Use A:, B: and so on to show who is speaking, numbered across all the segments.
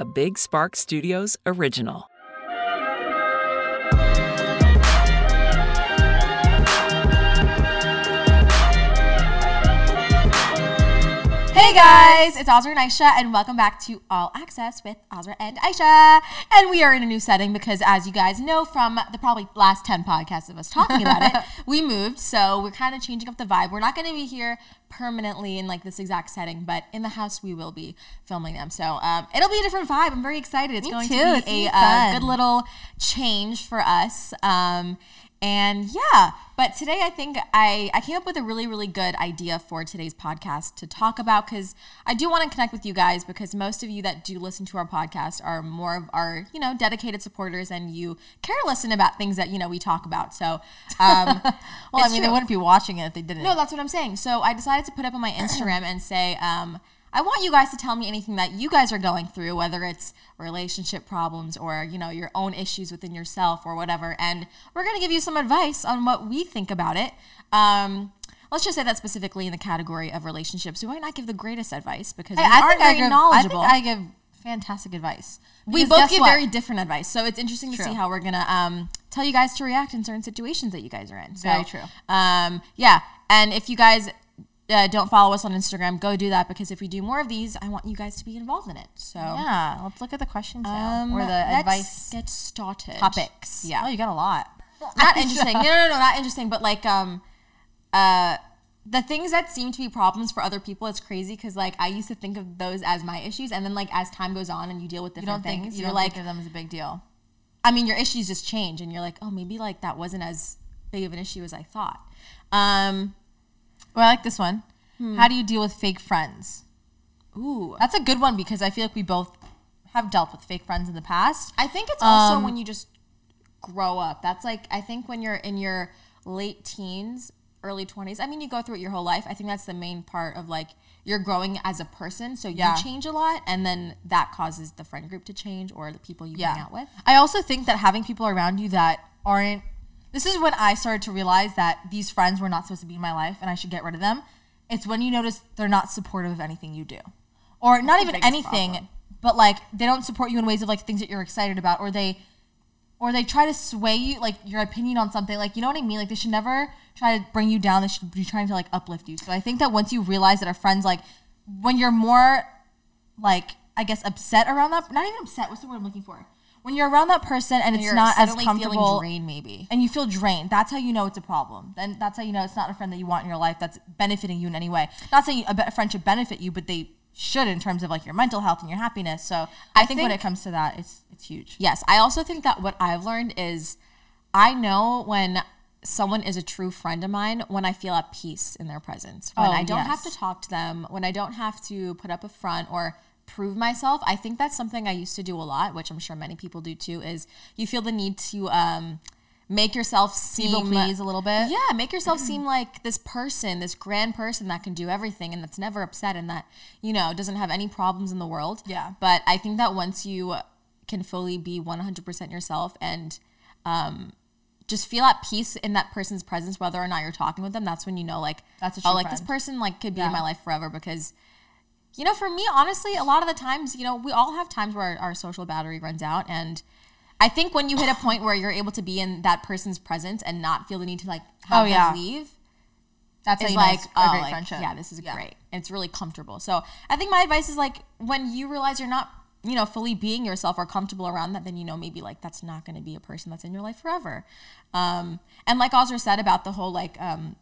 A: a Big Spark Studios original.
B: Guys, it's Azra and Aisha, and welcome back to All Access with Azra and Aisha. And we are in a new setting because, as you guys know from the probably last 10 podcasts of us talking about it, we moved. So we're kind of changing up the vibe. We're not going to be here permanently in like this exact setting, but in the house we will be filming them. So um, it'll be a different vibe. I'm very excited. It's
C: Me
B: going
C: too.
B: to be
C: gonna
B: a uh, good little change for us. Um, and yeah, but today I think I, I came up with a really, really good idea for today's podcast to talk about because I do want to connect with you guys because most of you that do listen to our podcast are more of our, you know, dedicated supporters and you care to listen about things that, you know, we talk about. So, um,
C: Well, I mean,
B: true.
C: they wouldn't be watching it if they didn't.
B: No, that's what I'm saying. So I decided to put up on my Instagram and say, um, I want you guys to tell me anything that you guys are going through, whether it's relationship problems or you know your own issues within yourself or whatever. And we're gonna give you some advice on what we think about it. Um, let's just say that specifically in the category of relationships, we might not give the greatest advice because
C: Hey,
B: we
C: I
B: aren't
C: think I
B: very
C: give, I
B: knowledgeable.
C: think I give fantastic advice.
B: we both give
C: what?
B: very different advice, so it's interesting to see how we're gonna um, tell you guys to react in certain situations that you guys are in. So,
C: Very true.
B: Um, yeah, and if you guys uh, don't follow us on Instagram, go do that because if we do more of these, I want you guys to be involved in it. So,
C: Yeah, let's look at the questions now
B: um,
C: or the
B: let's
C: advice
B: get started.
C: topics.
B: Yeah.
C: Oh, you got a lot.
B: not interesting. No, no, no, no, not interesting. But like, um, uh, the things that seem to be problems for other people, it's crazy because like I used to think of those as my issues, and then like as time goes on and you deal with
C: You
B: different
C: think
B: things,
C: you
B: you're
C: don't
B: like,
C: think of them as a big deal.
B: I mean, your issues just change, and you're like, oh, maybe like that wasn't as big of an issue as I thought. Um,
C: Well, I like this one.
B: Hmm.
C: How do you deal with fake friends?
B: ooh,
C: That's a good one because I feel like we both have dealt with fake friends in the past.
B: I think it's also
C: Um,
B: when you just grow up. That's like I think when you're in your late teens, early 20s. I mean, you go through it your whole life. I think that's the main part of like you're growing as a person, so
C: Yeah.
B: you change a lot and then that causes the friend group to change or the people you hang out with.
C: I also think that having people around you that aren't. This is when I started to realize that these friends were not supposed to be in my life and I should get rid of them. It's when you notice they're not supportive of anything you do, or not even anything,
B: problem.
C: but like they don't support you in ways of like things that you're excited about, or they, or they try to sway you like your opinion on something. Like you know what I mean? Like they should never try to bring you down. They should be trying to like uplift you. So I think that once you realize that our friends like when you're more like I guess upset around that not even upset, what's the word I'm looking for? When you're around that person and it's not as comfortable
B: feeling drained, maybe.
C: and you feel drained, that's how you know it's a problem. Then that's how you know it's not a friend that you want in your life that's benefiting you in any way. Not saying a, friend should benefit you, but they should in terms of like your mental health and your happiness. So I, think, when it comes to that, it's it's huge.
B: Yes, I also think that what I've learned is I know when someone is a true friend of mine when I feel at peace in their presence. When
C: Oh,
B: I don't have to talk to them, when I don't have to put up a front or prove myself. I think that's something I used to do a lot, which I'm sure many people do too, is you feel the need to um make yourself seem
C: People please a little bit.
B: yeah, make yourself seem like this person, this grand person that can do everything and that's never upset and that, you know, doesn't have any problems in the world.
C: Yeah.
B: But I think that once you can fully be 100% yourself and um, just feel at peace in that person's presence, whether or not you're talking with them, that's when you know, like,
C: That's a
B: oh, like this person like could be in my life forever because you know, for me, honestly, a lot of the times, you know, we all have times where our, our social battery runs out. And I think when you hit a point where you're able to be in that person's presence and not feel the need to like have
C: Oh, yeah.
B: them leave,
C: That's
B: like,
C: a
B: oh,
C: great
B: like,
C: friendship.
B: yeah, this is
C: Yeah.
B: great. And it's really comfortable. So I think my advice is like when you realize you're not, you know, fully being yourself or comfortable around that, then you know maybe like that's not going to be a person that's in your life forever. Um, and like Oscar said about the whole like, um,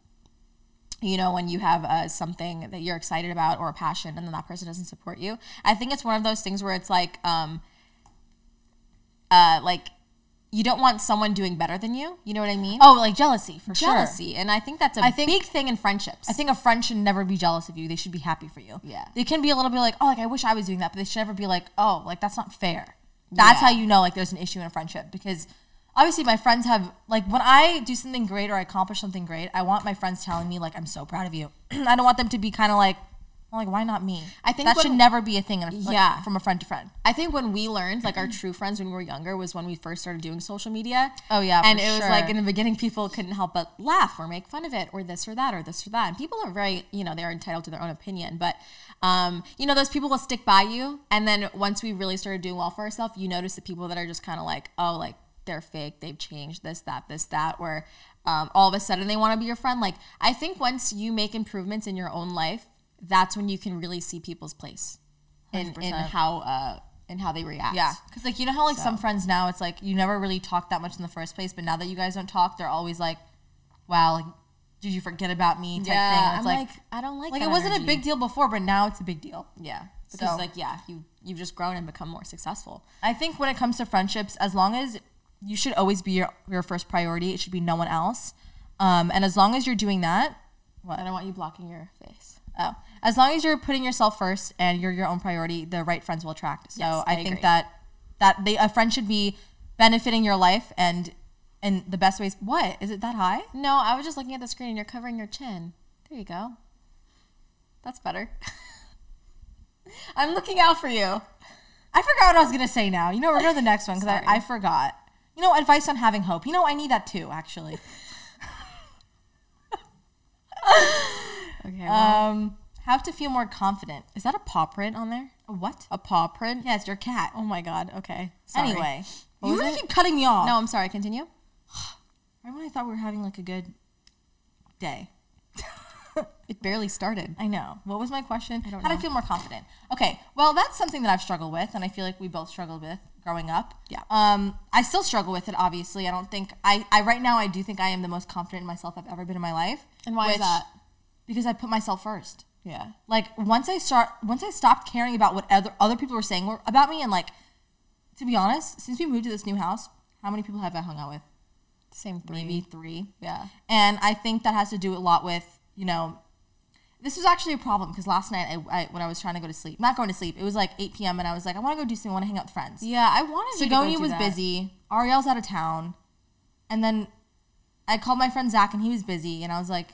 B: you know, when you have uh, something that you're excited about or a passion, and then that person doesn't support you. I think it's one of those things where it's like, um, uh, like you don't want someone doing better than you. You know what I mean?
C: Oh, like jealousy for sure.
B: jealousy, and I think that's a
C: I think-
B: big thing in friendships.
C: I think a friend should never be jealous of you. They should be happy for you.
B: Yeah.
C: They can be a little bit like, oh, like I wish I was doing that, but they should never be like, oh, like that's not fair. That's
B: Yeah.
C: how you know like there's an issue in a friendship because obviously my friends have like when I do something great or I accomplish something great, I want my friends telling me like I'm so proud of you. I don't want them to be kind of like I'm like, why not me?
B: I think
C: that
B: when-
C: should never be a thing. In a, like,
B: Yeah.
C: from a friend to friend.
B: I think when we learned, like our true friends when we were younger, was when we first started doing social media.
C: Oh, yeah,
B: and it was like in the beginning, people couldn't help but laugh or make fun of it, or this or that, or this or that. And people are very, you know, they're entitled to their own opinion, but um, you know, those people will stick by you. And then once we really started doing well for ourselves, you notice the people that are just kind of like, oh, like they're fake, they've changed this, that, this, that, where um, all of a sudden they want to be your friend. Like I think once you make improvements in your own life, that's when you can really see people's place in in
C: 100%.
B: how uh in how they react.
C: Yeah, because like you know how like some friends now it's like you never really talk that much in the first place, but now that you guys don't talk, they're always like, "Wow, like did you forget about me?" Type
B: Yeah,
C: thing. And
B: I'm like,
C: like,
B: I don't like
C: like it wasn't a big deal before, but now it's a big deal.
B: Yeah, because
C: So-
B: like yeah, you you've just grown and become more successful.
C: I think when it comes to friendships, as long as you should always be your, your first priority, it should be no one else. Um, and as long as you're doing that, what?
B: I don't want you blocking your face.
C: oh, as long as you're putting yourself first and you're your own priority, the right friends will attract. So
B: Yes,
C: I,
B: I
C: think that that they a friend should be benefiting your life and in the best ways. What is it that high?
B: No, I was just looking at the screen and you're covering your chin. There you go. That's better. I'm looking out for you.
C: I forgot what I was gonna say now. You know, we're going to the next one because I, I forgot. You know, advice on having hope. You know, I need that too, actually.
B: Okay.
C: Um, how to feel more confident.
B: is that a paw print on there?
C: A what?
B: A paw print?
C: Yeah, it's your cat.
B: Oh my god. Okay. Sorry.
C: Anyway,
B: What
C: you really
B: it?
C: keep cutting me off.
B: No, I'm sorry. Continue.
C: Right when I thought we were having like a good day.
B: It barely started.
C: I know. What was my question?
B: I don't
C: How do I
B: know.
C: feel more confident? Okay. Well, that's something that I've struggled with, and I feel like we both struggled with growing up.
B: Yeah.
C: Um, I still struggle with it. Obviously, I don't think I. I right now I do think I am the most confident in myself I've ever been in my life.
B: And why is that?
C: Because I put myself first.
B: Yeah.
C: Like once I start, once I stopped caring about what other other people were saying were- about me, and like, to be honest, since we moved to this new house, how many people have I hung out with?
B: Same three.
C: Maybe three.
B: Yeah.
C: And I think that has to do a lot with, you know, this was actually a problem because last night I, I, when I was trying to go to sleep, not going to sleep, it was like 8 p.m. and I was like, I want to go do something, I want to hang out with friends.
B: Yeah. I wanted to go do
C: was
B: that.
C: busy, Ariel's out of town, and then I called my friend Zach and he was busy, and I was like,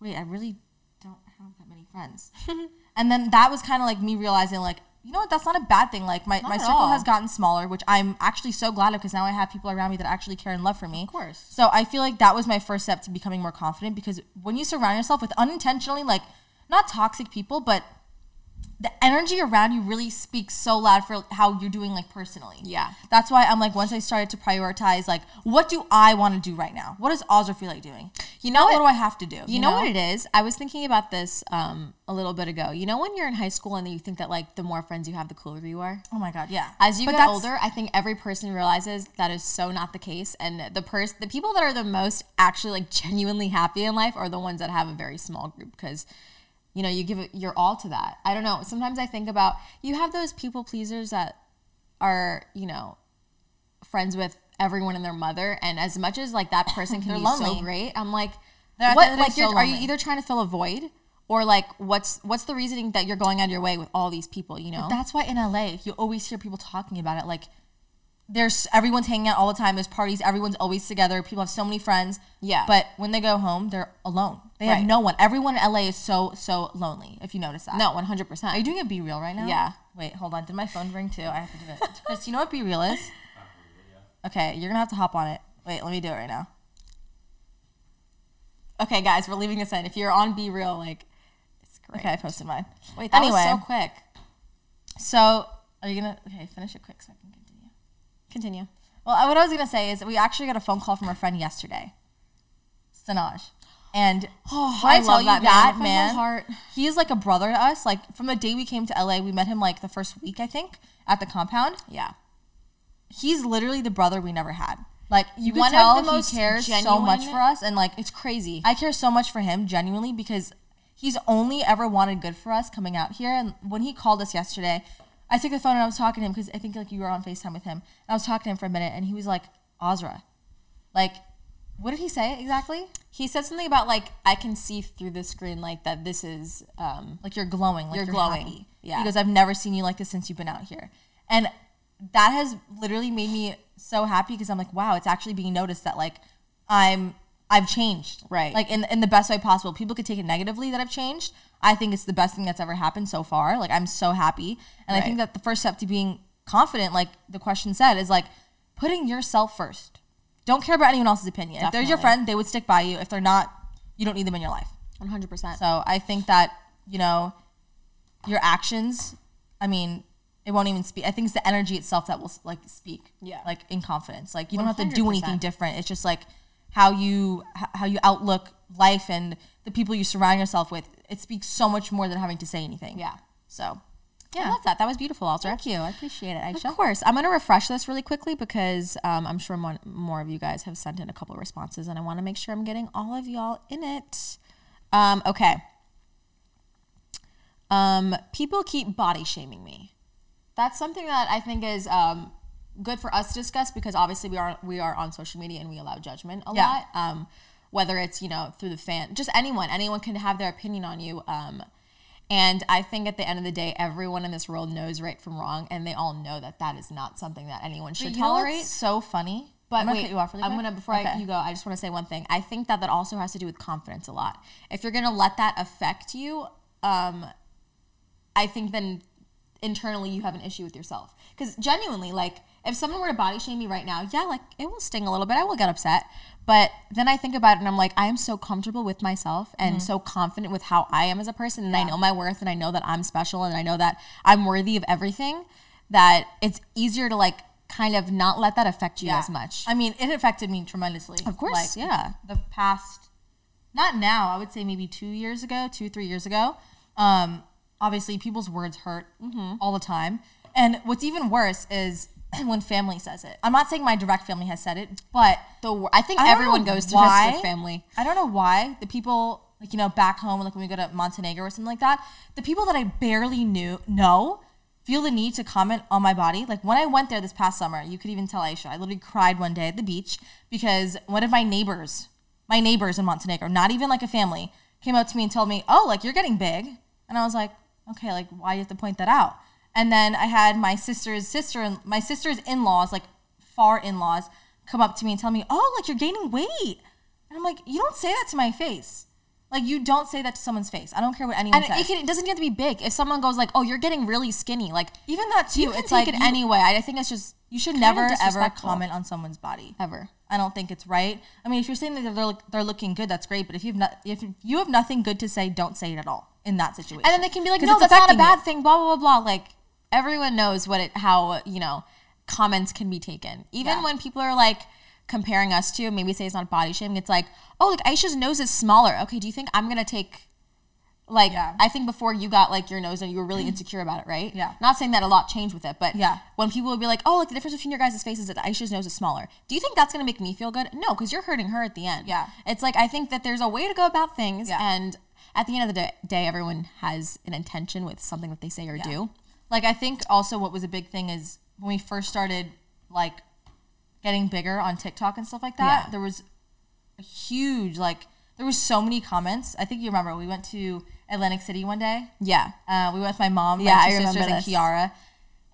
C: wait, I really don't have that many friends. and then that was kind of like me realizing, like, you know what, that's not a bad thing. Like, my, my circle
B: all.
C: has gotten smaller, which I'm actually so glad of because now I have people around me that actually care and love for me. Of
B: course.
C: So I feel like that was my first step to becoming more confident because when you surround yourself with unintentionally, like, not toxic people, but the energy around you really speaks so loud for how you're doing like personally.
B: Yeah.
C: That's why I'm like once I started to prioritize like what do I want to do right now? What does Azra feel like doing?
B: You know what-
C: what do I have to do?
B: You know what it is? I was thinking about this um, a little bit ago. You know when you're in high school and you think that like the more friends you have, the cooler you are.
C: Oh my god, yeah.
B: As you
C: But
B: get older, I think every person realizes that is so not the case, and the person, the people that are the most actually like genuinely happy in life are the ones that have a very small group because, you know, you give it your all to that. I don't know. Sometimes I think about you have those people pleasers that are you know friends with everyone and their mother, and as much as like that person can be
C: lonely.
B: so great, I'm like,
C: They're
B: what?
C: end of the
B: Like, you're,
C: so
B: are you either trying to fill a void? Or like, what's what's the reasoning that you're going out of your way with all these people? You know,
C: That's why in LA you always hear people talking about it. Like there's everyone's hanging out all the time. There's parties. Everyone's always together. People have so many friends.
B: Yeah.
C: But when they go home, they're alone. They have
B: Right.
C: no one. Everyone in LA is so so lonely. If you notice that.
B: no, 100. percent
C: Are you doing a BeReal right now?
B: Yeah.
C: Wait, hold on. Did my phone ring too? I have to do it. Chris, you know what BeReal is? Okay, you're gonna have to hop on it. Wait, let me do it right now.
B: Okay, guys, we're leaving this in. If you're on BeReal, like, it's great.
C: Okay, I posted mine.
B: Wait, that
C: anyway,
B: was so quick.
C: so are you gonna okay finish it quick so I can continue?
B: Continue.
C: Well, uh, what I was gonna say is we actually got a phone call from a friend yesterday, Sanaj, and
B: Oh,
C: I,
B: I
C: tell
B: love
C: you
B: that
C: that,
B: man.
C: Man, he is like a brother to us. Like from the day we came to LA, we met him like the first week I think at the compound.
B: Yeah.
C: He's literally the brother we never had. Like you can
B: One
C: tell he cares so much for us, and like
B: It's crazy.
C: I care so much for him genuinely because he's only ever wanted good for us coming out here. And when he called us yesterday, I took the phone and I was talking to him because I think like you were on Facetime with him. And I was talking to him for a minute, and he was like, "Azra, like, what did he say exactly?
B: he said something about like I can see through the screen like that this is um
C: Like you're glowing, like
B: You're
C: you're,
B: glowing.
C: happy.
B: Yeah.
C: He goes, I've never seen you like this since you've been out here, and that has literally made me so happy because I'm like, wow, it's actually being noticed that like I'm I've changed,
B: Right.
C: Like in in the best way possible. People could take it negatively that I've changed. I think it's the best thing that's ever happened so far. Like I'm so happy. And I think that the first step to being confident, like the question said, is like putting yourself first. Don't care about anyone else's opinion. If they're your friend, they would stick by you. If they're not, you don't need them in your life.
B: 100%.
C: So I think that, you know, your actions, I mean, it won't even speak. I think it's the energy itself that will like speak.
B: Yeah.
C: Like in confidence. Like you don't have to do anything different. It's just like how you how you outlook life and the people you surround yourself with. It speaks so much more than having to say anything.
B: Yeah.
C: So yeah.
B: I love that. That was beautiful, Alter.
C: thank you. I appreciate it, Aisha.
B: Of course. I'm going to refresh this really quickly because um, I'm sure more, more of you guys have sent in a couple of responses and I want to make sure I'm getting all of y'all in it. Um, okay. Um, people keep body shaming me. That's something that I think is um, good for us to discuss because obviously we are we are on social media and we allow judgment a
C: Yeah.
B: lot. Whether it's you know through the fan, just anyone, anyone can have their opinion on you. Um, and I think at the end of the day, everyone in this world knows right from wrong, and they all know that that is not something that anyone should
C: But you know what's
B: tolerate.
C: so funny.
B: But
C: I'm gonna
B: wait,
C: cut you off really
B: I'm
C: quick?
B: gonna before I, you go. I just want to say one thing. I think that that also has to do with confidence a lot. If you're gonna let that affect you, um, I think then internally you have an issue with yourself. Because genuinely, like if someone were to body shame me right now, yeah, like it will sting a little bit. I will get upset. But then I think about it and I'm like, I am so comfortable with myself and so confident with how I am as a person, and I know my worth, and I know that I'm special, and I know that I'm worthy of everything. That it's easier to like kind of not let that affect you as much.
C: I mean, it affected me tremendously.
B: Of course, yeah.
C: The past, not now, I would say maybe two years ago, two, three years ago. Um, obviously, people's words hurt
B: Mm-hmm.
C: all the time. And what's even worse is when family says it. I'm not saying my direct family has said it, but
B: the I think
C: I
B: everyone goes through this
C: why.
B: with family.
C: I don't know why the people like you know back home like when we go to Montenegro or something like that, the people that I barely knew know feel the need to comment on my body. Like when I went there this past summer, you could even tell Aisha, I literally cried one day at the beach because one of my neighbors, my neighbors in Montenegro, not even like a family, came up to me and told me, "Oh, like you're getting big," and I was like, "Okay, like why do you have to point that out?" And then I had my sister's sister and my sister's in-laws, like far in-laws, come up to me and tell me, "Oh, like you're gaining weight." And I'm like, you don't say that to my face. Like you don't say that to someone's face. I don't care what anyone
B: And
C: says.
B: it, can, it doesn't have to be big. If someone goes like, "Oh, you're getting really skinny," like
C: Even that too.
B: you
C: it's like
B: it
C: you,
B: anyway. I, I think it's just
C: you should never ever comment on someone's body.
B: ever.
C: I don't think it's right. I mean, if you're saying that they're they're looking good, that's great. But if you've not, if you have nothing good to say, don't say it at all in that situation.
B: And then they can be like, "No, that's not a bad
C: you.
B: thing." Blah blah blah blah. Like everyone knows what it how you know comments can be taken. Even
C: Yeah.
B: when people are like comparing us to, maybe say it's not body shaming. It's like, "Oh, like Aisha's nose is smaller." Okay, do you think I'm gonna take? Like
C: Yeah.
B: I think before you got like your nose and you were really insecure about it, right?
C: Yeah.
B: Not saying that a lot changed with it, but
C: Yeah.
B: when people would be like, "Oh, like the difference between your guys' faces is that Aisha's nose is smaller," do you think that's gonna make me feel good? No, because you're hurting her at the end.
C: Yeah.
B: It's like I think that there's a way to go about things,
C: Yeah.
B: and at the end of the day, day, everyone has an intention with something that they say or do.
C: Like I think also what was a big thing is when we first started like getting bigger on TikTok and stuff like that,
B: Yeah.
C: there was a huge like there was so many comments. I think you remember we went to Atlantic City one day.
B: Yeah.
C: Uh, we went with my mom,
B: Yeah,
C: my
B: I
C: two
B: remember
C: sisters, and
B: this.
C: Kiara.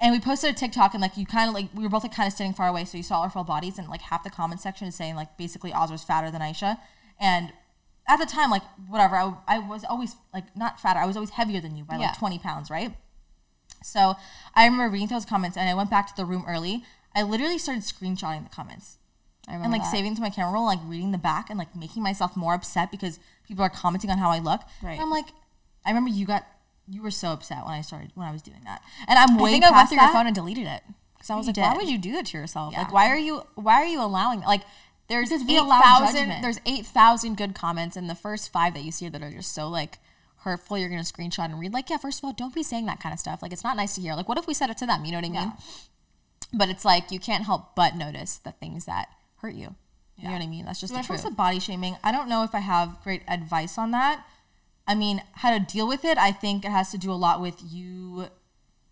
C: And we posted a TikTok and like you kind of like we were both like kind of standing far away, so you saw our full bodies and like half the comment section is saying like basically Oz was fatter than Aisha. And at the time, like whatever, I, I was always like not fatter. I was always heavier than you by
B: Yeah.
C: like twenty pounds, right? So I remember reading those comments and I went back to the room early. I literally started screenshotting the comments
B: I remember
C: and like
B: that.
C: saving to my camera roll, like reading the back and like making myself more upset because people are commenting on how I look.
B: Right.
C: And I'm like, I remember you got you were so upset when I started when I was doing that, and I'm
B: I
C: way
B: think I went through your phone and deleted it because I was
C: You
B: like, "Why would you do that to yourself?
C: Yeah.
B: Like, why are you why are you allowing like?" There's eight thousand. There's eight thousand good comments, and the first five that you see that are just so like hurtful, you're gonna screenshot and read. Like, yeah, first of all, don't be saying that kind of stuff. Like, it's not nice to hear. Like, what if we said it to them? You know what I mean? But it's like you can't help but notice the things that hurt you. You know what I mean? That's just
C: When
B: the
C: it comes to body shaming, I don't know if I have great advice on that. I mean, how to deal with it, I think it has to do a lot with you.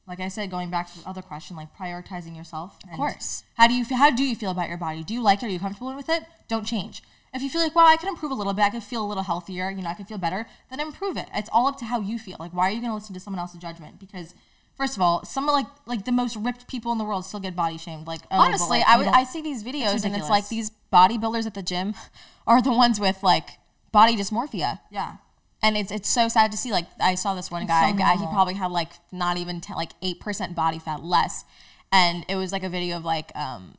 C: Like I said, going back to the other question, like prioritizing yourself. Of
B: course.
C: How do you how do you feel about your body? Do you like it? Are you comfortable with it? Don't change. If you feel like, wow, I can improve a little bit, I can feel a little healthier, you know, I can feel better, then improve it. It's all up to how you feel. Like, why are you going to listen to someone else's judgment? Because first of all, some of like like the most ripped people in the world still get body shamed. Like, oh,
B: Honestly,
C: like,
B: I would I see these videos and it's like these bodybuilders at the gym are the ones with like body dysmorphia.
C: yeah.
B: and it's it's so sad to see. Like I saw this one
C: It's
B: guy,
C: so
B: guy he probably had like not even 10, like eight percent body fat less, and it was like a video of like um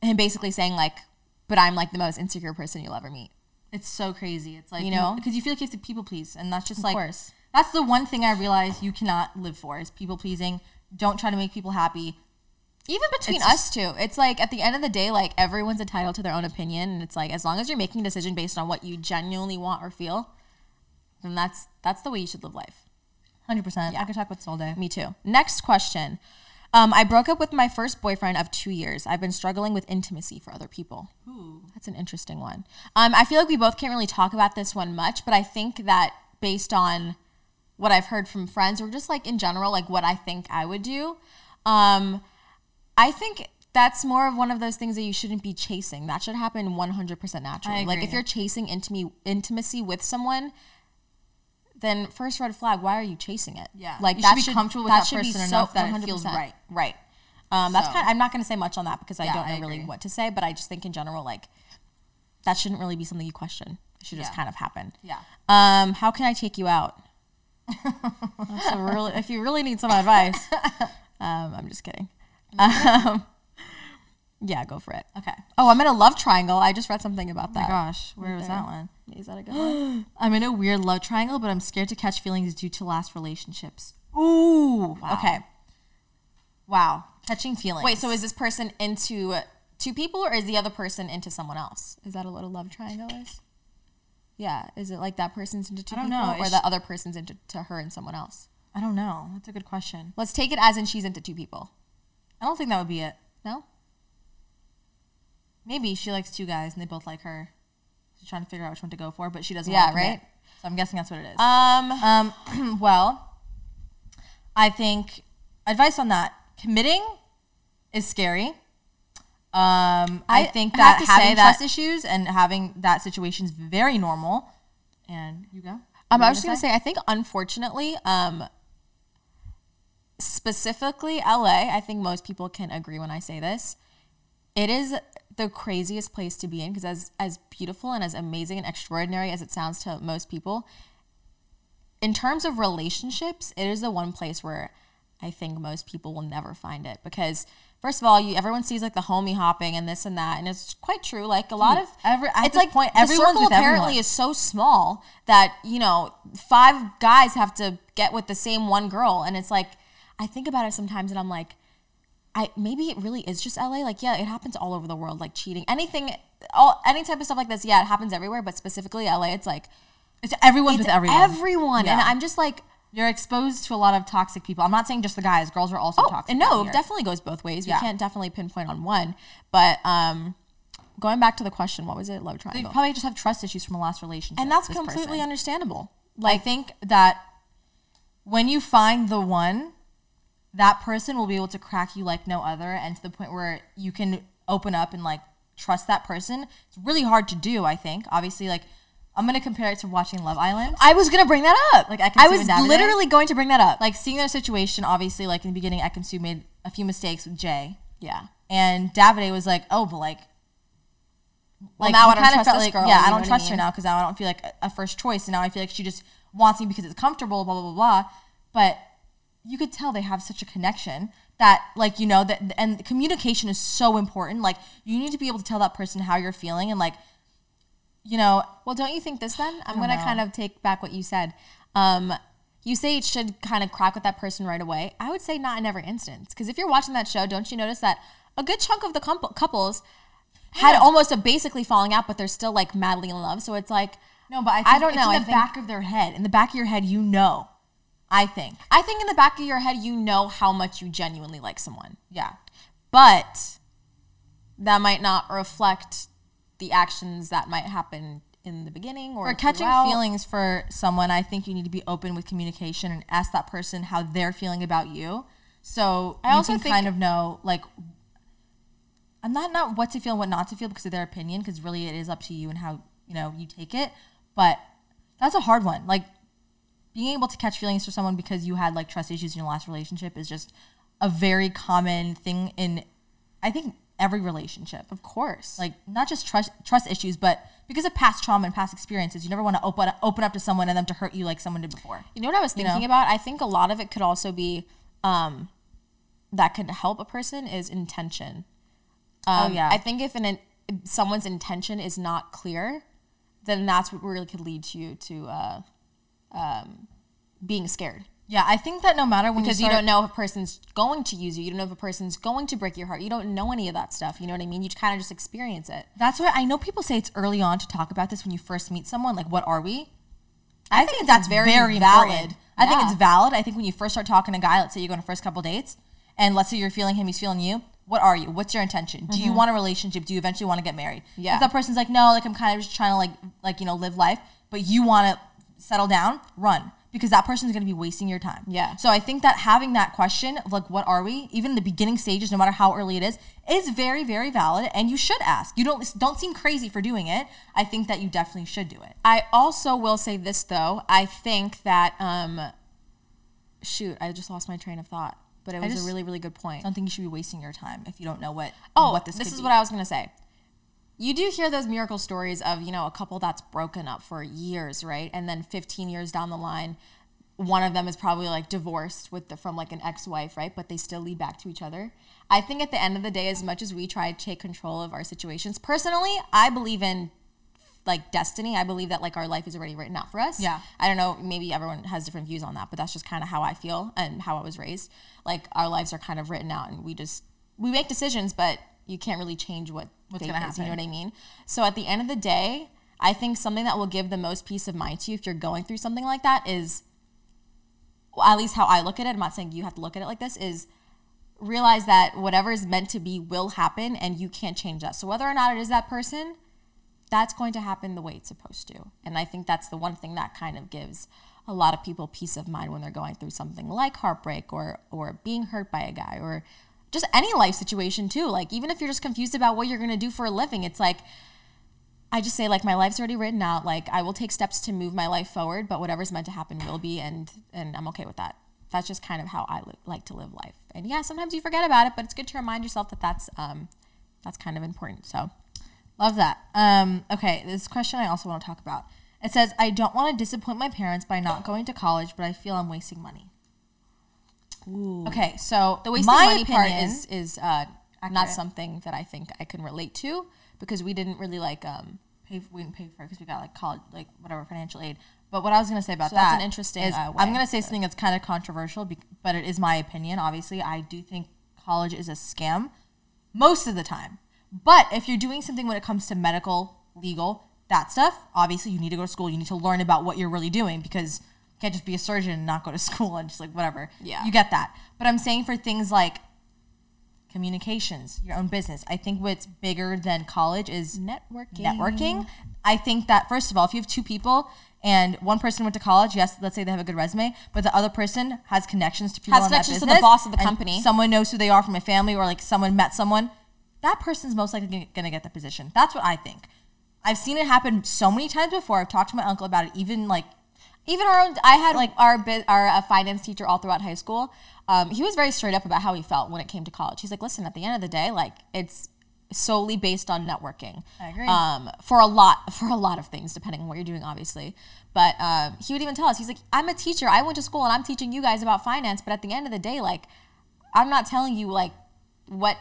B: him basically saying like, "But I'm like the most insecure person you'll ever meet."
C: It's so crazy. It's like
B: You know?
C: because you feel like you have to people please, and that's just like
B: course.
C: that's the one thing I realize you cannot live for is people pleasing. Don't try to make people happy.
B: Even between
C: It's
B: us two, it's like at the end of the day, like everyone's entitled to their own opinion, and it's like as long as you're making a decision based on what you genuinely want or feel, then that's that's the way you should live life.
C: Hundred percent. I could talk about this all day.
B: Me too. Next question. Um, I broke up with my first boyfriend of two years. I've been struggling with intimacy for other people. Ooh. That's an interesting one. Um, I feel like we both can't really talk about this one much, but I think that based on what I've heard from friends or just like in general, like what I think I would do, um, I think that's more of one of those things that you shouldn't be chasing. That should happen 100% naturally. Like if you're chasing intimi- intimacy with someone, then first red flag, why are you chasing it?
C: Yeah.
B: Like
C: You
B: that
C: should be comfortable with that person enough that it feels right.
B: Right. Um, that's
C: So-
B: kind. I'm not going to say much on that because I
C: Yeah,
B: don't know
C: I
B: really what to say, but I just think in general, like that shouldn't really be something you question. It should just
C: Yeah.
B: kind of happen.
C: Yeah.
B: Um, how can I take you out? so really, if you really need some advice, um, I'm just kidding. Um, yeah, go for it.
C: Okay.
B: Oh, I'm in a love triangle. I just read something about
C: Oh my
B: that.
C: gosh, where was
B: there.
C: that one?
B: Is that a good one?
C: I'm in a weird love triangle, but I'm scared to catch feelings due to last relationships. Ooh. Okay. Wow. Catching feelings.
B: Wait, so is this person into two people or is the other person into someone else? Is that a little love triangle is? Yeah. Is it like that person's into two people
C: know.
B: or
C: Is
B: the
C: she-
B: other person's into to her and someone else?
C: I don't know. That's a good question.
B: Let's take it as in she's into two people.
C: I don't think that would be it.
B: No?
C: Maybe she likes two guys and they both like her. She's trying to figure out which one to go for, but she doesn't.
B: Yeah, right?
C: So I'm guessing that's what it is.
B: Um
C: Um, well, I think advice on that committing is scary. Um, I,
B: I
C: think that
B: say
C: having
B: that-
C: trust issues and having that situation is very normal. And you go.
B: Um, I was just gonna say, I think unfortunately, um, specifically LA, I think most people can agree when I say this. It is the craziest place to be in because as as beautiful and as amazing and extraordinary as it sounds to most people, in terms of relationships, it is the one place where I think most people will never find it because first of all, you everyone sees like the homie hopping and this and that, and it's quite true. Like a lot
C: hmm.
B: of
C: every-
B: it's like
C: point,
B: the
C: everyone's
B: circle apparently
C: everyone.
B: is so small that you know five guys have to get with the same one girl, and it's like I think about it sometimes, and I'm like. I maybe it really is just LA. Like, yeah, it happens all over the world. Like cheating, anything, all any type of stuff like this. Yeah, it happens everywhere, but specifically LA, it's like
C: It's everyone's
B: it's
C: with everyone.
B: everyone. And I'm just like,
C: You're exposed to a lot of toxic people. I'm not saying just the guys. Girls are also
B: oh,
C: toxic.
B: and no, it definitely goes both ways. We can't definitely pinpoint on one. But um, going back to the question, what was it? Love
C: They
B: triangle.
C: probably just have trust issues from a last relationship.
B: and that's completely
C: person.
B: understandable.
C: Like, I think that when you find the one, that person will be able to crack you like no other, and to the point where you can open up and like trust that person. It's really hard to do. I think. Obviously, like I'm gonna compare it to watching Love Island.
B: I was gonna bring that up.
C: Like, I
B: I was literally going to bring that up.
C: Like seeing their situation. Obviously, like in the beginning, Ekin-Su made a few mistakes with Jay,
B: yeah.
C: and Davide was like, "Oh, but like."
B: Well, now
C: he
B: I don't trust this
C: like,
B: girl,
C: Yeah, I don't
B: what I
C: trust her now because now I don't feel like a- a first choice, and now I feel like she just wants me because it's comfortable. Blah blah blah blah. But you could tell they have such a connection that, like, you know, that and communication is so important. Like, you need to be able to tell that person how you're feeling, and like, you know,
B: Well, don't you think this then? I'm gonna
C: know.
B: kind of take back what you said. Um, you say it should kind of crack with that person right away. I would say not in every instance, because if you're watching that show, don't you notice that a good chunk of the couple, couples had
C: Yeah.
B: almost a basically falling out, but they're still like madly in love. So it's like
C: no, but I,
B: I don't
C: it's
B: know,
C: In the
B: think-
C: back of their head, in the back of your head, you know. I think,
B: I think in the back of your head, you know how much you genuinely like someone,
C: yeah.
B: but that might not reflect the actions that might happen in the beginning or
C: for catching
B: throughout.
C: feelings for someone, I think you need to be open with communication and ask that person how they're feeling about you. So
B: I
C: you
B: also
C: kind of know like I'm not not what to feel and what not to feel because of their opinion, because really it is up to you and how you know you take it. But that's a hard one. Like being able to catch feelings for someone because you had like trust issues in your last relationship is just a very common thing in I think every relationship.
B: Of course.
C: Like not just trust trust issues, but because of past trauma and past experiences, you never want to open open up to someone and them to hurt you like someone did before.
B: You know what I was thinking
C: know?
B: about? I think a lot of it could also be um, that could help a person is intention. Um,
C: Oh, yeah.
B: I think if an if someone's intention is not clear, then that's what really could lead you to uh, um, being scared
C: Yeah, I think that no matter when
B: because
C: you,
B: you, don't know if a person's going to use you. You don't know if a person's going to break your heart. You don't know any of that stuff. You know what I mean? You kind of just experience it.
C: That's why I know people say it's early on to talk about this when you first meet someone. Like, what are we? I, think, that's very,
B: very
C: valid.
B: important.
C: I think it's valid. I think when you first start talking to a guy, let's say you go on a first couple dates, and let's say you're feeling him, he's feeling you. What are you? What's your intention? Do you want a relationship? Do you eventually want to get married?
B: Yeah.
C: If that person's like, no, like I'm kind of just trying to like, like you know, live life, but you want to settle down, run because that person is going to be wasting your time.
B: Yeah.
C: So I think that having that question of like, what are we? Even the beginning stages, no matter how early it is, is very, very valid, and you should ask. You don't don't seem crazy for doing it. I think that you definitely should do it.
B: I also will say this though. I think that um shoot, I just lost my train of thought. But it was
C: just
B: a really, really good point.
C: I don't think you should be wasting your time if you don't know what
B: Oh,
C: what this,
B: is.
C: this,
B: is
C: be.
B: what I was gonna say. You do hear those miracle stories of, you know, a couple that's broken up for years, right? And then 15 years down the line, one of them is probably like divorced with the, from like an ex-wife, right? But they still lead back to each other. I think at the end of the day, as much as we try to take control of our situations, personally, I believe in like destiny. I believe that like our life is already written out for us.
C: Yeah.
B: I don't know, maybe everyone has different views on that, but that's just kind of how I feel and how I was raised. Like our lives are kind of written out and we just we make decisions, but you can't really change what
C: What's gonna
B: is, you know what I mean? So at the end of the day, I think something that will give the most peace of mind to you if you're going through something like that is well, at least how I look at it, I'm not saying you have to look at it like this, is realize that whatever is meant to be will happen and you can't change that. So whether or not it is that person, that's going to happen the way it's supposed to. And I think that's the one thing that kind of gives a lot of people peace of mind when they're going through something like heartbreak or or being hurt by a guy or just any life situation too. Like even if you're just confused about what you're going to do for a living, it's like I just say like my life's already written out. Like I will take steps to move my life forward, but whatever's meant to happen will be, and and I'm okay with that. That's just kind of how I li- like to live life. And yeah, sometimes you forget about it, but it's good to remind yourself that that's um that's kind of important. So
C: Love that. Um, okay, this question I also want to talk about. It says, I don't want to disappoint my parents by not going to college, but I feel I'm wasting money. Okay, so
B: the wasting
C: my
B: money part is is uh, not something that I think I can relate to because we didn't really like um
C: pay we didn't pay for it because we got like college like whatever financial aid. But what I was gonna say about
B: So
C: that
B: that's an interesting,
C: is
B: uh,
C: I'm gonna say something that's kind of controversial, bec- but it is my opinion. Obviously, I do think college is a scam most of the time. But if you're doing something when it comes to medical, legal, that stuff, obviously you need to go to school. You need to learn about what you're really doing because can't just be a surgeon and not go to school and just like whatever.
B: Yeah.
C: You get that. But I'm saying for things like communications, your own business, I think what's bigger than college is
B: networking.
C: networking. I think that first of all, if you have two people and one person went to college, yes, let's say they have a good resume, but the other person has connections to people
B: Has
C: in that
B: connections to the boss of the company.
C: Someone knows who they are from a family, or like someone met someone. That person's most likely going to get the position. That's what I think. I've seen it happen so many times before. I've talked to my uncle about it. Even like
B: even our own i had like our our uh, finance teacher all throughout high school um, he was very straight up about how he felt when it came to college. He's like listen at the end of the day like it's solely based on networking.
C: I agree.
B: um, for a lot for a lot of things depending on what you're doing obviously. But um, he would even tell us he's like i'm a teacher. I went to school and i'm teaching you guys about finance but at the end of the day like i'm not telling you like what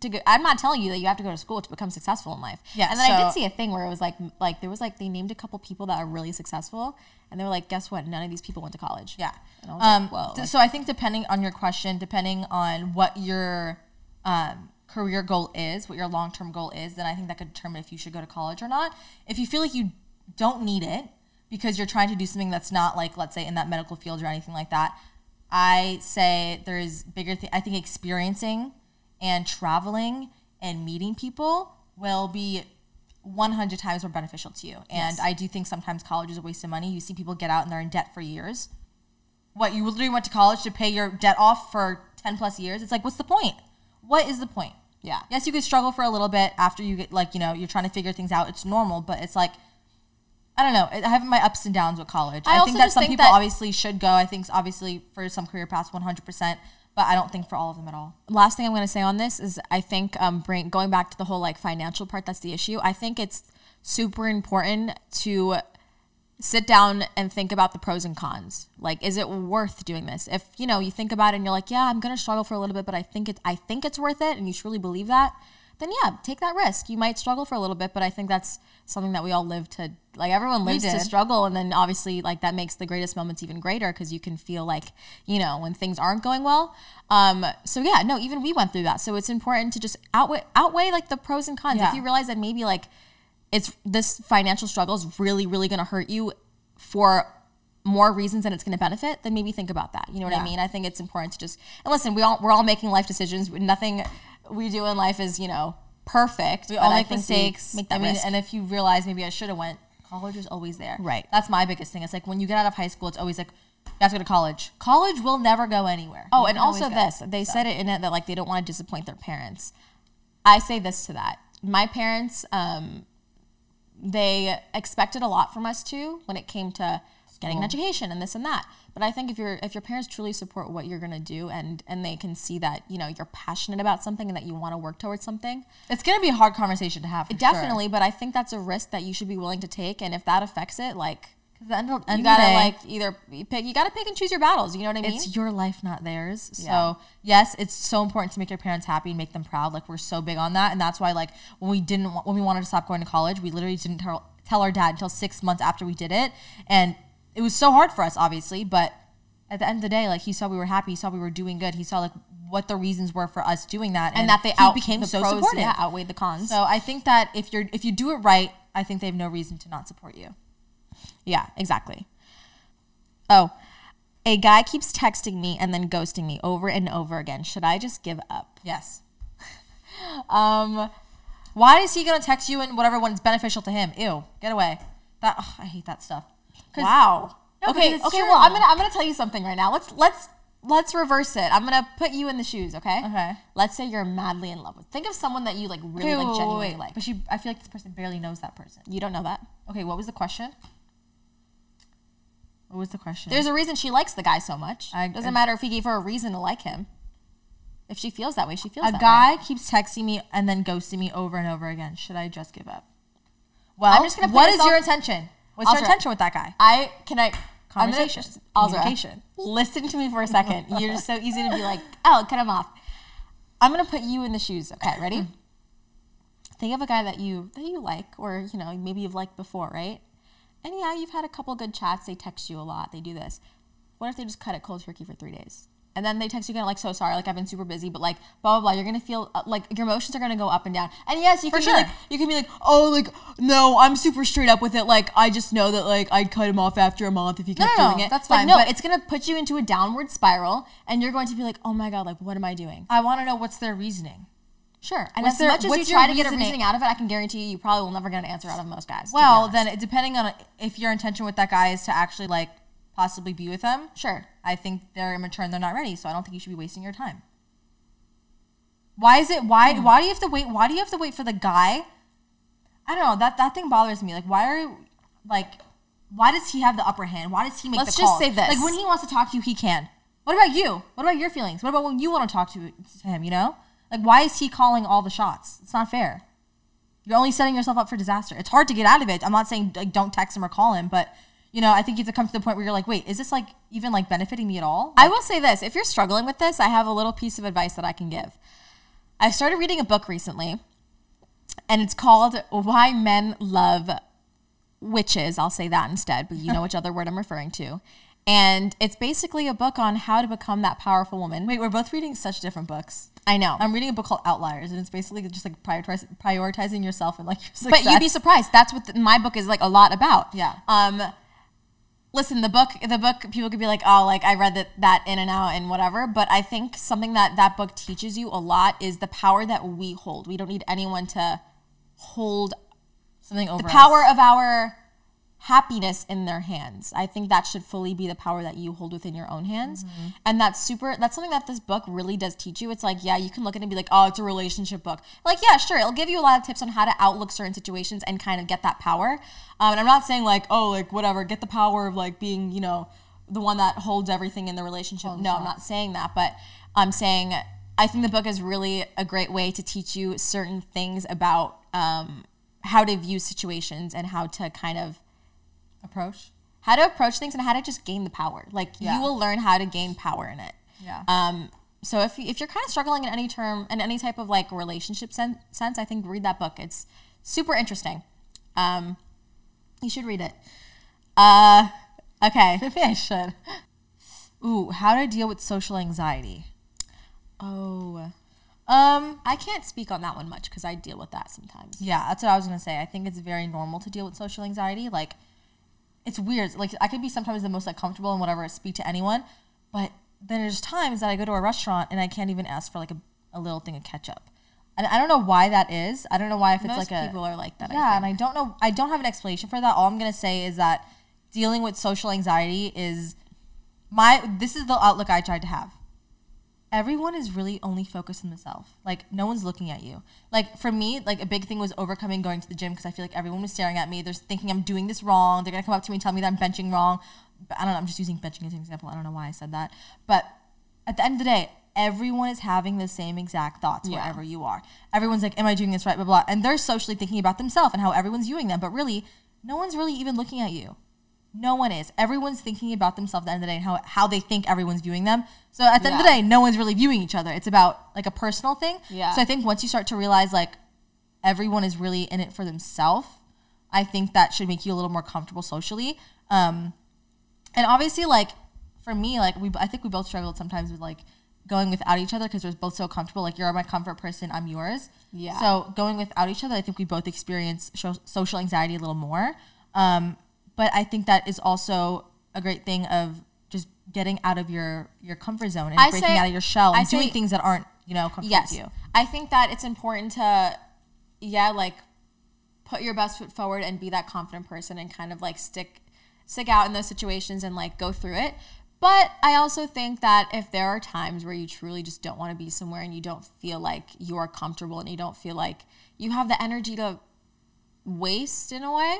B: to go, I'm not telling you that you have to go to school to become successful in life.
C: Yeah,
B: And then I did see a thing where it was like like there was like they named a couple people that are really successful, and they were like, guess what? None of these people went to college.
C: Yeah.
B: And I was
C: Um,
B: like, whoa. like-
C: so I think depending on your question, depending on what your um, career goal is, what your long term goal is, then I think that could determine if you should go to college or not. If you feel like you don't need it because you're trying to do something that's not like, let's say, in that medical field or anything like that, I say there's bigger. Th- I think experiencing and traveling and meeting people will be 100 times more beneficial to you. And
B: Yes.
C: I do think sometimes college is a waste of money. You see people get out and they're in debt for years. What, you literally went to college to pay your debt off for 10 plus years? It's like, what's the point? What is the point?
B: Yeah.
C: Yes, you could struggle for a little bit after you get, like, you know, you're trying to figure things out. It's normal, but it's like, I don't know. I have my ups and downs with college.
B: I
C: I, think that some
B: think
C: people
B: that-
C: obviously should go. I think obviously for some career paths, 100%. But I don't think for all of them at all.
B: last thing I'm going to say on this is I think um, bring going back to the whole like financial part. That's the issue. I think it's super important to sit down and think about the pros and cons. Like, is it worth doing this? If you know you think about it and you're like, yeah, I'm going to struggle for a little bit, but I think it I think it's worth it, and you truly believe that, then yeah, take that risk. You might struggle for a little bit, but I think that's something that we all live to. Like everyone lives to struggle, and then obviously like that makes the greatest moments even greater because you can feel like you know when things aren't going well. Um, so yeah, no, even we went through that. So it's important to just outweigh outweigh like the pros and cons.
C: Yeah.
B: If you realize that maybe like it's this financial struggle is really really going to hurt you for more reasons than it's going to benefit, then maybe think about that. You know what I mean? I think it's important to just and listen. We all we're all making life decisions. Nothing we do in life is you know perfect.
C: We all make mistakes.
B: Make that
C: I mean,
B: risk.
C: and if you realize maybe I should have went, college is always there.
B: Right.
C: That's my biggest thing. It's like when you get out of high school, it's always like you have to go to college. College will never go anywhere.
B: Oh,
C: You
B: and also this, they said it in it that like they don't want to disappoint their parents. I say this to that. My parents, um, they expected a lot from us too when it came to getting an education and this and that. But I think if your if your parents truly support what you're gonna do and and they can see that you know you're passionate about something and that you want to work towards something,
C: It's gonna be a hard conversation to have. for sure.
B: definitely. But I think that's a risk that you should be willing to take. And if that affects it, like
C: 'Cause the end of, end
B: you gotta
C: day,
B: like either pick, you gotta pick and choose your battles. You know what I mean?
C: it's your life, not theirs.
B: Yeah.
C: So yes, it's so important to make your parents happy and make them proud. Like we're so big on that, and that's why like when we didn't when we wanted to stop going to college, we literally didn't tell, tell our dad until six months after we did it, and it was so hard for us, obviously. But at the end of the day, like he saw we were happy, he saw we were doing good, he saw like what the reasons were for us doing that,
B: and that they out
C: became
B: the
C: so
B: pros,
C: supportive.
B: Yeah, outweighed the cons.
C: So I think that if you're if you do it right, I think they have no reason to not support you.
B: Yeah, exactly. Oh, a guy keeps texting me and then ghosting me over and over again. Should I just give up?
C: Yes. um, why is he gonna text you and whatever when it's beneficial to him? Ew, get away. That ugh, I hate that stuff.
B: Wow.
C: No,
B: okay. Okay.
C: true.
B: Well, I'm gonna I'm gonna tell you something right now. Let's let's let's reverse it. I'm gonna put you in the shoes. Okay.
C: Okay.
B: Let's say you're madly in love with. Think of someone that you like really
C: Okay,
B: like
C: wait,
B: genuinely
C: wait.
B: like.
C: But she, I feel like this person barely knows that person.
B: You don't know that.
C: Okay, what was the question? What was the question?
B: There's a reason she likes the guy so much.
C: I-
B: Doesn't
C: I-
B: matter if he gave her a reason to like him. If she feels that way, she feels
C: a
B: that way.
C: A guy keeps texting me and then ghosting me over and over again. Should I just give up? Well,
B: I'm just gonna
C: what is your intention? What's your intention with that guy?
B: I can I I'm gonna-
C: Conversation.
B: Azra, Listen to me for a second. You're just so easy to be like, oh, cut him off. I'm gonna put you in the shoes. Okay, ready?
C: Mm.
B: Think of a guy that you that you like, or you know maybe you've liked before, right? And yeah, you've had a couple good chats. They text you a lot. They do this. What if they just cut it cold turkey for three days? And then they text you again, like, so sorry, like I've been super busy, but like blah blah blah. You're gonna feel uh, like your emotions are gonna go up and down. And yes, you
C: For
B: can
C: sure.
B: be like, you can be like, oh, like no, I'm super straight up with it. Like I just know that like I'd cut him off after a month if he kept
C: No, no, no,
B: doing it.
C: that's
B: Like,
C: fine,
B: no,
C: but-
B: it's gonna put you into a downward spiral, and you're going to be like, oh my god, like what am I doing?
C: I want to know what's their reasoning.
B: Sure. And
C: What's
B: as much as you try to get a
C: reasoning?
B: reasoning out of it, I can guarantee you, you probably will never get an answer out of most guys.
C: Well, then depending on if your intention with that guy is to actually like possibly be with them,
B: sure.
C: I think they're immature and they're not ready. So I don't think you should be wasting your time. Why is it? Why?
B: Hmm.
C: Why do you have to wait? Why do you have to wait for the guy? I don't know. That that thing bothers me. Like, why are you, like, why does he have the upper hand? Why does he make
B: Let's
C: the
B: just
C: calls?
B: say this.
C: Like when he wants to talk to you, he can. What about you? What about your feelings? What about when you want to talk to, to him? You know, like why is he calling all the shots? It's not fair. You're only setting yourself up for disaster. It's hard to get out of it. I'm not saying like don't text him or call him, but you know, I think you have to come to the point where you're like, wait, is this like even like benefiting me at all?
B: I will say this: if you're struggling with this, I have a little piece of advice that I can give. I started reading a book recently, and it's called "Why Men Love Witches." I'll say that instead, but you know which other word I'm referring to. And it's basically a book on how to become that powerful woman.
C: Wait, we're both reading such different books.
B: I know.
C: I'm reading a book called Outliers, and it's basically just like prioritize, prioritizing yourself and like your success.
B: But you'd be surprised. That's what the, my book is like a lot about.
C: Yeah.
B: Um, listen, the book, the book, people could be like, oh, like I read that that in and out and whatever. But I think something that that book teaches you a lot is the power that we hold. We don't need anyone to hold
C: something over
B: the power
C: us.
B: of our happiness in their hands. I think that should fully be the power that you hold within your own hands.
C: Mm-hmm.
B: And that's super that's something that this book really does teach you. It's like, yeah, you can look at it and be like, "Oh, it's a relationship book." Like, yeah, sure, it'll give you a lot of tips on how to outlook certain situations and kind of get that power. Um, and I'm not saying like, "Oh, like whatever, get the power of like being, you know, the one that holds everything in the relationship. no, I'm not saying that, but I'm saying I think the book is really a great way to teach you certain things about um, how to view situations and how to kind of
C: Approach.
B: how to approach things and how to just gain the power. Like
C: Yeah.
B: you will learn how to gain power in it.
C: Yeah.
B: Um, so if if you're kind of struggling in any term in any type of like relationship sen- sense, I think read that book. It's super interesting. Um, you should read it. Uh, okay.
C: Maybe I should. Ooh, how to deal with social anxiety.
B: Oh,
C: Um,
B: I can't speak on that one much because I deal with that sometimes.
C: yeah, that's what I was gonna say. I think it's very normal to deal with social anxiety. Like, it's weird. Like, I could be sometimes the most like comfortable and whatever, speak to anyone, but then there's times that I go to a restaurant and I can't even ask for like a, a little thing of ketchup, and I don't know why that is. I don't know why if it's
B: Most
C: like a
B: people are like that. I
C: yeah,
B: think.
C: and I don't know. I don't have an explanation for that. All I'm gonna say is that dealing with social anxiety is my. This is the outlook I tried to have. Everyone is really only focused on themselves. Like no one's looking at you. Like for me, like a big thing was overcoming going to the gym because I feel like everyone was staring at me. They're thinking I'm doing this wrong. They're gonna come up to me and tell me that I'm benching wrong. But I don't know. I'm just using benching as an example. I don't know why I said that. But at the end of the day, everyone is having the same exact thoughts
B: Yeah.
C: wherever you are. Everyone's like, "Am I doing this right?" Blah blah. And they're socially thinking about themselves and how everyone's viewing them. But really, no one's really even looking at you. No one is. Everyone's thinking about themselves at the end of the day and how, how they think everyone's viewing them. So at the end of the
B: Yeah.
C: day, no one's really viewing each other. It's about like a personal thing.
B: Yeah.
C: So I think once you start to realize like everyone is really in it for themselves, I think that should make you a little more comfortable socially. Um, and obviously, like for me, like we, I think we both struggled sometimes with like going without each other because we're both so comfortable. Like you're my comfort person, I'm yours.
B: Yeah.
C: So going without each other, I think we both experience sho- social anxiety a little more. Um, but I think that is also a great thing of just getting out of your your comfort zone and
B: I
C: breaking
B: say-
C: out of your shell and
B: I say-
C: doing things that aren't you know comfortable
B: yes,
C: to you.
B: I think that it's important to, yeah, like put your best foot forward and be that confident person and kind of like stick stick out in those situations and like go through it. But I also think that if there are times where you truly just don't want to be somewhere and you don't feel like you're comfortable and you don't feel like you have the energy to waste in a way,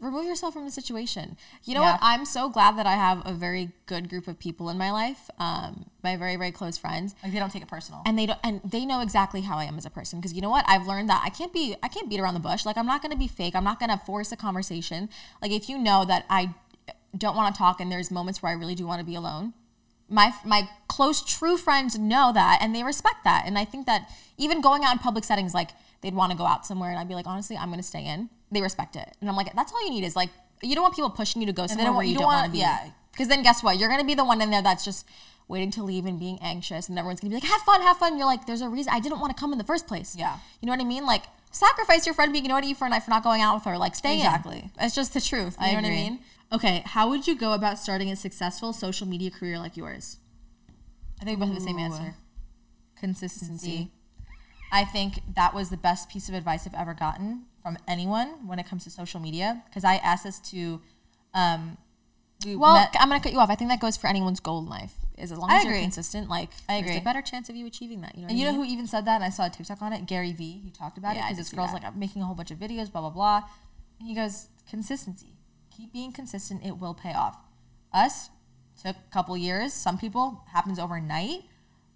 B: remove yourself from the situation. You know
C: Yeah.
B: what? I'm so glad that I have a very good group of people in my life, um, my very very close friends,
C: Like they don't take it personal.
B: and they don't and they know exactly how I am as a person because you know what I've learned that I can't be I can't beat around the bush like I'm not gonna be fake I'm not gonna force a conversation like if you know that I don't want to talk and there's moments where I really do want to be alone my my close true friends know that and they respect that and I think that even going out in public settings like they'd want to go out somewhere and I'd be like honestly I'm gonna stay in they respect it and I'm like that's all you need is like you don't want people pushing you to go somewhere where you,
C: you
B: don't want to be
C: yeah.
B: because then guess what? You're gonna be the one in there that's just waiting to leave and being anxious, and everyone's gonna be like, "Have fun, have fun." You're like, "There's a reason I didn't want to come in the first place."
C: Yeah.
B: you know what I mean? Like, sacrifice your friend being annoyed at you for a night for not going out with her. Like, stay
C: Exactly.
B: in. It's just the truth. You
C: I
B: know what I
C: agree.
B: mean?
C: Okay, how would you go about starting a successful social media career like yours? I think we both have the same answer. Consistency. I think that was the best piece of advice I've ever gotten from anyone when it comes to social media because I asked this to. Um, we
B: Well,
C: met-
B: I'm gonna cut you off. I think that goes for anyone's goal in life. Is as long
C: I
B: as you're consistent, like
C: I
B: there's
C: agree.
B: a better chance of you achieving that. You know,
C: And you know who even said that? And I saw a TikTok on it. Gary Vee. He talked about
B: Yeah,
C: it because this girl's
B: that.
C: like I'm making a whole bunch of videos, blah blah blah. And he goes, consistency. Keep being consistent. It will pay off. Us took a couple years. Some people happens overnight.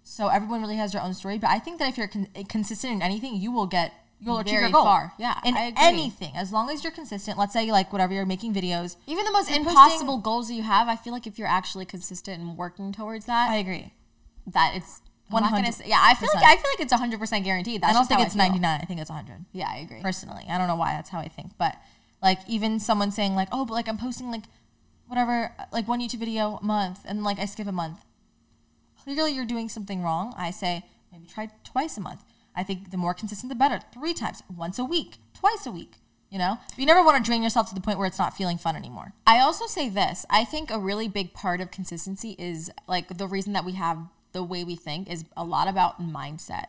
C: So everyone really has their own story. But I think that if you're con- consistent in anything, you will get you'll achieve your goal.
B: far. Yeah,
C: in anything, as long as you're consistent. Let's say like whatever you're making videos.
B: Even the most
C: posting-
B: impossible goals that you have, I feel like if you're actually consistent and working towards that,
C: I agree.
B: that it's I'm not gonna
C: 100%.
B: say, yeah i feel like i feel like it's 100% guaranteed that's
C: I don't think it's 99. I think it's 100.
B: yeah i agree
C: personally. I don't know why. That's how I think. But like even someone saying like, oh, but like I'm posting like whatever, like one YouTube video a month, and like I skip a month. Clearly, you're doing something wrong. I say maybe try twice a month. I think the more consistent, the better. Three times, once a week, twice a week. You know, you never want to drain yourself to the point where it's not feeling fun anymore.
B: i also say this. I think a really big part of consistency is like the reason that we have the way we think is a lot about mindset.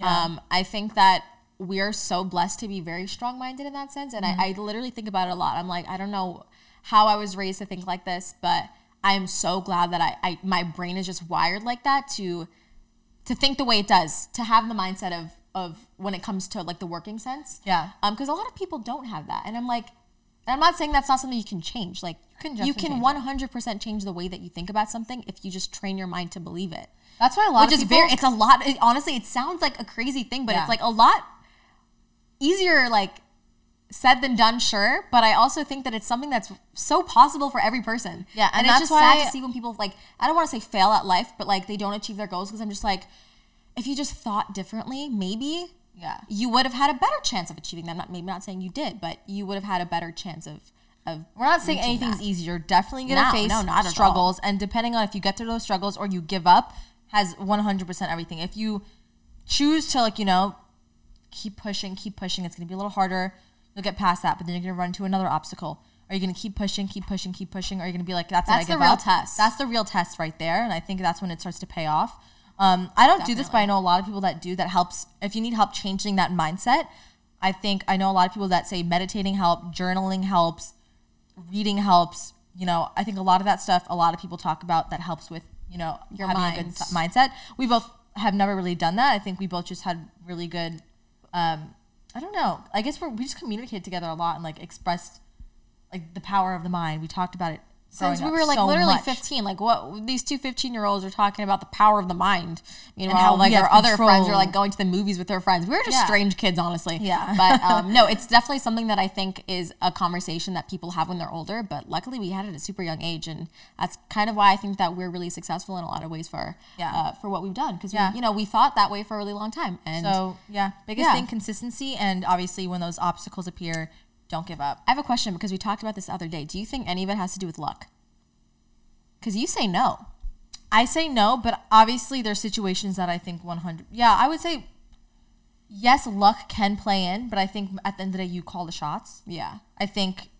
B: Um, i think that we're so blessed to be very strong-minded in that sense and I, I literally think about it a lot. I'm like i don't know how i was raised to think like this but i am so glad that I, I my brain is just wired like that to to think the way it does, to have the mindset of of when it comes to like the working sense.
C: Yeah.
B: Um, because a lot of people don't have that, and I'm like, And I'm not saying that's not something you can change. Like you
C: can
B: you can 100% change the way that you think about something if you just train your mind to believe it.
C: That's why a lot
B: Which
C: of
B: is
C: people.
B: very it's a lot it, honestly it sounds like a crazy thing, but
C: Yeah.
B: it's like a lot easier like said than done, sure, but I also think that it's something that's so possible for every person.
C: Yeah,
B: and,
C: and
B: it's just
C: why-
B: sad to see when people like I don't want to say fail at life, but like they don't achieve their goals because I'm just like if you just thought differently, maybe
C: Yeah.
B: you would have had a better chance of achieving them. Not maybe not saying you did, but you would have had a better chance of of
C: We're not saying anything's
B: that.
C: easy. You're definitely gonna
B: No,
C: face
B: no, not
C: struggles, and depending on if you get through those struggles or you give up, has 100% everything. If you choose to like you know keep pushing, keep pushing, it's gonna be a little harder. You'll get past that, but then you're gonna run into another obstacle. Are you gonna keep pushing, keep pushing, keep pushing? Or are you gonna be like, that's, it, I
B: That's the
C: give
B: real
C: up?
B: test.
C: That's the real test right there, and I think that's when it starts to pay off. Um, I don't do this, but I know a lot of people that do. That helps. If you need help changing that mindset, I think I know a lot of people that say meditating help, journaling helps, reading helps. You know, I think a lot of that stuff. A lot of people talk about that helps with you know
B: Your
C: having a good mindset. We both have never really done that. I think we both just had really good. Um, I don't know. I guess we're, we just communicated together a lot and like expressed like the power of the mind. We talked about it
B: since we were like
C: so
B: literally
C: much.
B: 15 like what these two 15 year olds are talking about the power of the mind meanwhile
C: how
B: like our other friends are like going to the movies with their friends we were just
C: Yeah.
B: strange kids honestly
C: Yeah.
B: but um, no it's definitely something that i think is a conversation that people have when they're older but luckily we had it at a super young age and that's kind of why i think that we're really successful in a lot of ways for
C: Yeah.
B: uh, for what we've done because
C: Yeah.
B: you know we thought that way for a really long time and
C: So yeah, biggest
B: Yeah.
C: thing consistency, and obviously when those obstacles appear, don't give up.
B: i have a question because we talked about this the other day do you think any of it has to do with luck because you say no
C: I say no, but obviously there's situations that I think 100. Yeah, I would say yes, luck can play in, but I think at the end of the day, you call the shots.
B: yeah
C: I think,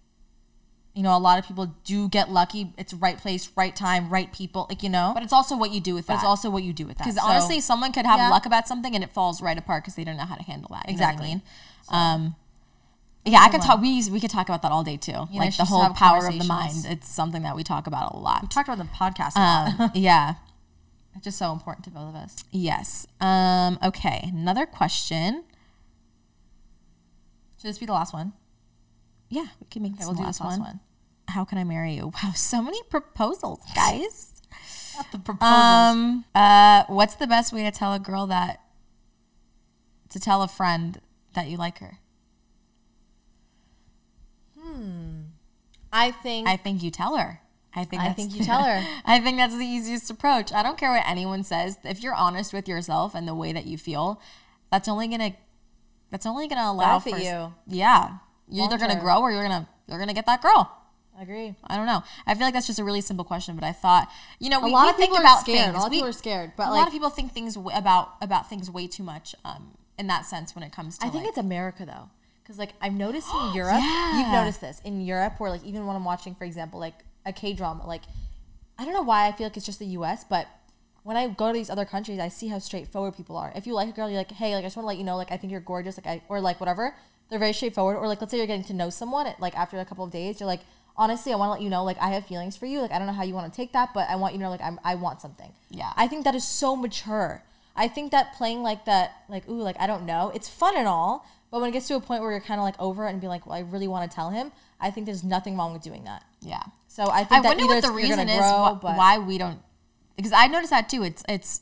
C: you know, a lot of people do get lucky. It's right place, right time, right people. Like you know,
B: but it's also what you do with
C: but
B: that
C: it's also what you do with that.
B: Because
C: So-
B: honestly, someone could have
C: Yeah.
B: luck about something and it falls right apart because they don't know how to handle that. You know I
C: Exactly.
B: mean? Um, yeah, I could talk. We we could talk about that all day too.
C: know,
B: like
C: it's
B: the whole power of the mind. It's something that we talk about a lot.
C: we talked about the podcast. A lot.
B: Um, yeah.
C: it's just so important to both of us.
B: Yes. Um, okay. Another question.
C: Should this be the last one?
B: Yeah, we can make
C: Okay,
B: this
C: we'll
B: the
C: do
B: last
C: this last
B: one.
C: one.
B: How can I marry you? Wow, so many proposals, guys.
C: Not the proposals.
B: Um, uh, what's the best way to tell a girl that to tell a friend that you like her?
C: I think
B: I think you tell her. I think
C: I think you tell her.
B: I think that's the easiest approach. I don't care what anyone says. If you're honest with yourself and the way that you feel, that's only gonna that's only gonna allow for
C: you.
B: Yeah, you're either gonna grow or you're gonna you're gonna get that girl.
C: I agree.
B: I don't know. I feel like that's just a really simple question, but I thought you know we,
C: a lot
B: we
C: of
B: think
C: people
B: about
C: are scared.
B: things.
C: A lot of
B: We-
C: people are scared, but
B: a
C: like
B: lot of people think things w- about about things way too much. Um, in that sense, when it comes to
C: I think
B: like,
C: it's America though, because like I've noticed in Europe,
B: Yeah.
C: you've noticed this in Europe, where like even when I'm watching, for example, like a K drama, like I don't know why I feel like it's just the U.S., but when I go to these other countries, I see how straightforward people are. If you like a girl, you're like, hey, like I just want to let you know, like I think you're gorgeous, like I or like whatever. They're very straightforward. Or like let's say you're getting to know someone, like after a couple of days, you're like, honestly, I want to let you know, like I have feelings for you. Like I don't know how you want to take that, but I want you to know, like I'm, I want something.
B: Yeah.
C: I think that is so mature. I think that playing like that, like ooh, like I don't know, it's fun and all, but when it gets to a point where you're kind of like over it and be like, well, I really want to tell him, I think there's nothing wrong with doing that.
B: yeah.
C: So I
B: I
C: think that
B: wonder what the reason is
C: grow,
B: wh-
C: but
B: why we don't. Because I noticed that too. It's it's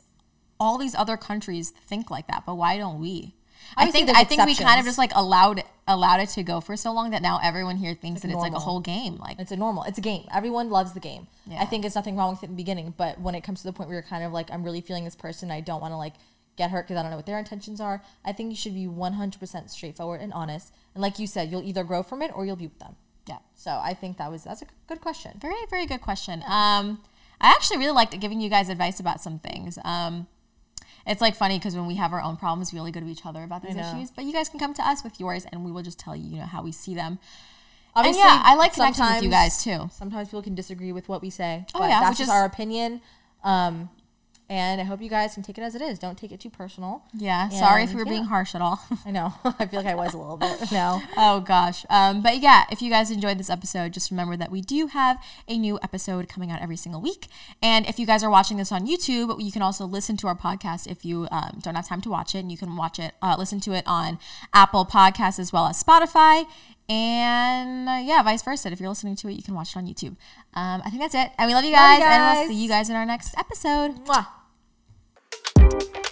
B: all these other countries think like that, but why don't we? I think I think we kind of just like allowed it, allowed it to go for so long that now everyone here thinks that it's like a whole game. Like
C: it's a normal, it's a game. Everyone loves the game.
B: Yeah.
C: I think it's nothing wrong with it in the beginning, but when it comes to the point where you're kind of like, I'm really feeling this person, I don't want to like get hurt because I don't know what their intentions are. I think you should be 100% straightforward and honest. And like you said, you'll either grow from it or you'll be with them.
B: yeah,
C: So I think that was that's a good question.
B: very very good question. Um, I actually really liked giving you guys advice about some things. Um, it's like funny because when we have our own problems, we only go to each other about these issues. But you guys can come to us with yours, and we will just tell you, you know, how we see them.
C: Obviously,
B: yeah, I like connecting with you guys, too.
C: Sometimes people can disagree with what we say.
B: Oh,
C: but
B: yeah,
C: that's just our opinion. Um, and I hope you guys can take it as it is. Don't take it too personal.
B: Yeah, sorry if we
C: And,
B: were being harsh at all.
C: I know. I feel like I was a little bit. No.
B: Oh gosh. Um, but yeah, if you guys enjoyed this episode, just remember that we do have a new episode coming out every single week. And if you guys are watching this on YouTube, you can also listen to our podcast if you um, don't have time to watch it. And you can watch it, uh, listen to it on Apple Podcasts as well as Spotify. And uh, yeah, vice versa. If you're listening to it, you can watch it on YouTube. Um, I think that's it. And we love you guys, love
C: you guys.
B: and we'll see you guys in our next episode.
C: Mwah.